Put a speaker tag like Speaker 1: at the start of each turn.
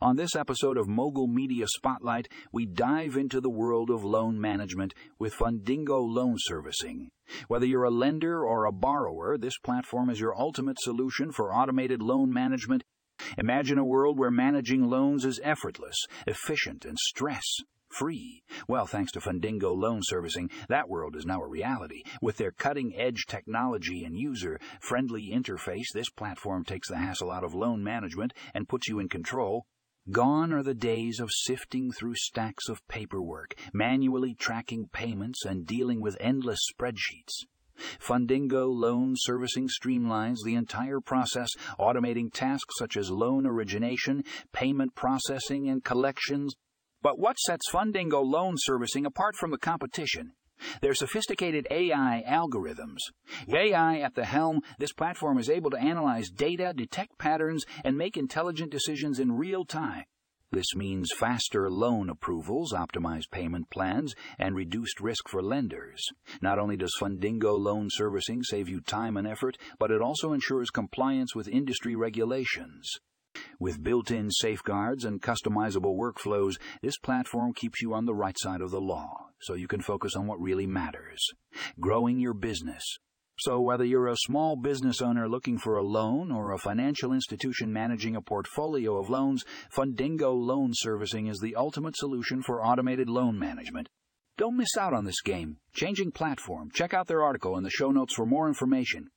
Speaker 1: On this episode of Mogul Media Spotlight, we dive into the world of loan management with Fundingo Loan Servicing. Whether you're a lender or a borrower, this platform is your ultimate solution for automated loan management. Imagine a world where managing loans is effortless, efficient, and stress free. Well, thanks to Fundingo Loan Servicing, that world is now a reality. With their cutting edge technology and user friendly interface, this platform takes the hassle out of loan management and puts you in control. Gone are the days of sifting through stacks of paperwork, manually tracking payments, and dealing with endless spreadsheets. Fundingo Loan Servicing streamlines the entire process, automating tasks such as loan origination, payment processing, and collections. But what sets Fundingo Loan Servicing apart from the competition? Their sophisticated AI algorithms. AI at the helm, this platform is able to analyze data, detect patterns, and make intelligent decisions in real time. This means faster loan approvals, optimized payment plans, and reduced risk for lenders. Not only does Fundingo loan servicing save you time and effort, but it also ensures compliance with industry regulations. With built in safeguards and customizable workflows, this platform keeps you on the right side of the law so you can focus on what really matters growing your business. So, whether you're a small business owner looking for a loan or a financial institution managing a portfolio of loans, Fundingo Loan Servicing is the ultimate solution for automated loan management. Don't miss out on this game. Changing platform. Check out their article in the show notes for more information.